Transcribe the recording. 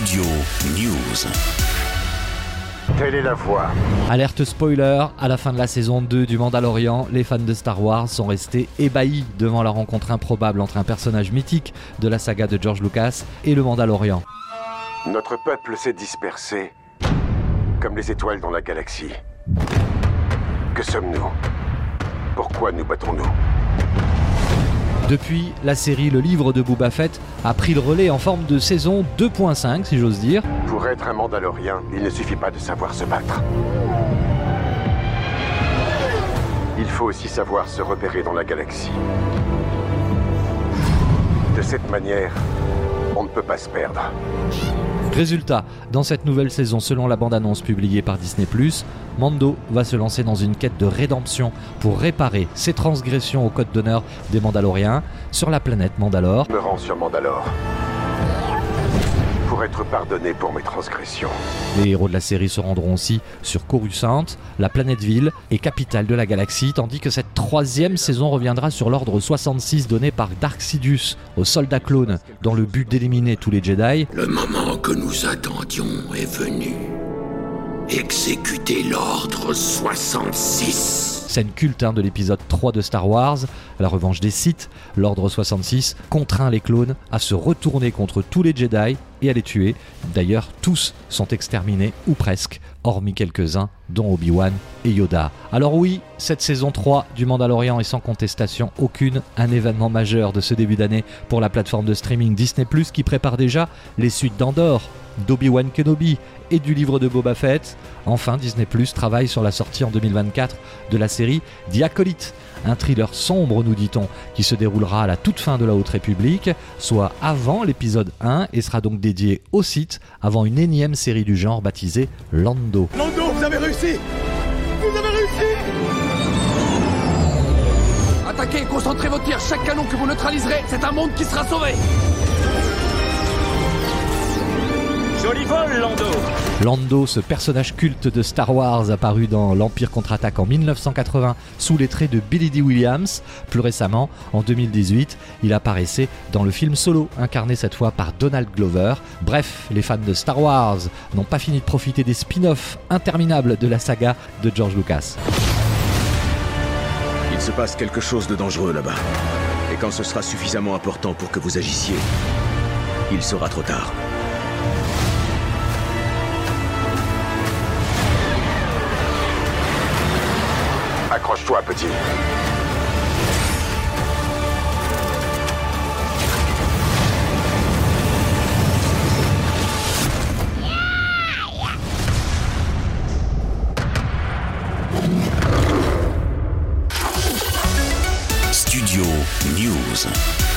Studio News. Telle est la voie. Alerte spoiler, à la fin de la saison 2 du Mandalorian, les fans de Star Wars sont restés ébahis devant la rencontre improbable entre un personnage mythique de la saga de George Lucas et le Mandalorian. Notre peuple s'est dispersé, comme les étoiles dans la galaxie. Que sommes-nous? Pourquoi nous battons-nous Depuis, la série Le Livre de Boba Fett a pris le relais en forme de saison 2.5, si j'ose dire. Pour être un Mandalorien, il ne suffit pas de savoir se battre. Il faut aussi savoir se repérer dans la galaxie. De cette manière, on ne peut pas se perdre. Résultat, dans cette nouvelle saison, selon la bande-annonce publiée par Disney+, Mando va se lancer dans une quête de rédemption pour réparer ses transgressions au code d'honneur des Mandaloriens sur la planète Mandalore. Pour être pardonné pour mes transgressions. Les héros de la série se rendront aussi sur Coruscant, la planète ville et capitale de la galaxie, tandis que cette troisième saison reviendra sur l'ordre 66 donné par Dark Sidious aux soldats clones dans le but d'éliminer tous les Jedi. Le moment que nous attendions est venu. Exécutez l'ordre 66. Scène culte hein, de l'épisode 3 de Star Wars, la revanche des Sith, l'ordre 66 contraint les clones à se retourner contre tous les Jedi et à les tuer. D'ailleurs, tous sont exterminés, ou presque, hormis quelques-uns, dont Obi-Wan et Yoda. Alors oui, cette saison 3 du Mandalorian est sans contestation aucune un événement majeur de ce début d'année pour la plateforme de streaming Disney ⁇ qui prépare déjà les suites d'Andorre, d'Obi-Wan Kenobi et du livre de Boba Fett. Enfin, Disney travaille sur la sortie en 2024 de la série The Acolyte, un thriller sombre, nous dit-on, qui se déroulera à la toute fin de la Haute République, soit avant l'épisode 1 et sera donc dédié au site avant une énième série du genre baptisée Lando. Lando, vous avez réussi! Vous avez réussi! Attaquez, concentrez vos tirs, chaque canon que vous neutraliserez, c'est un monde qui sera sauvé Joli vol, Lando Lando, ce personnage culte de Star Wars apparu dans l'Empire contre-attaque en 1980 sous les traits de Billy D. Williams. Plus récemment, en 2018, il apparaissait dans le film Solo, incarné cette fois par Donald Glover. Bref, les fans de Star Wars n'ont pas fini de profiter des spin-offs interminables de la saga de George Lucas. Il se passe quelque chose de dangereux là-bas. Et quand ce sera suffisamment important pour que vous agissiez, il sera trop tard. Accroche-toi, petit. Studio News.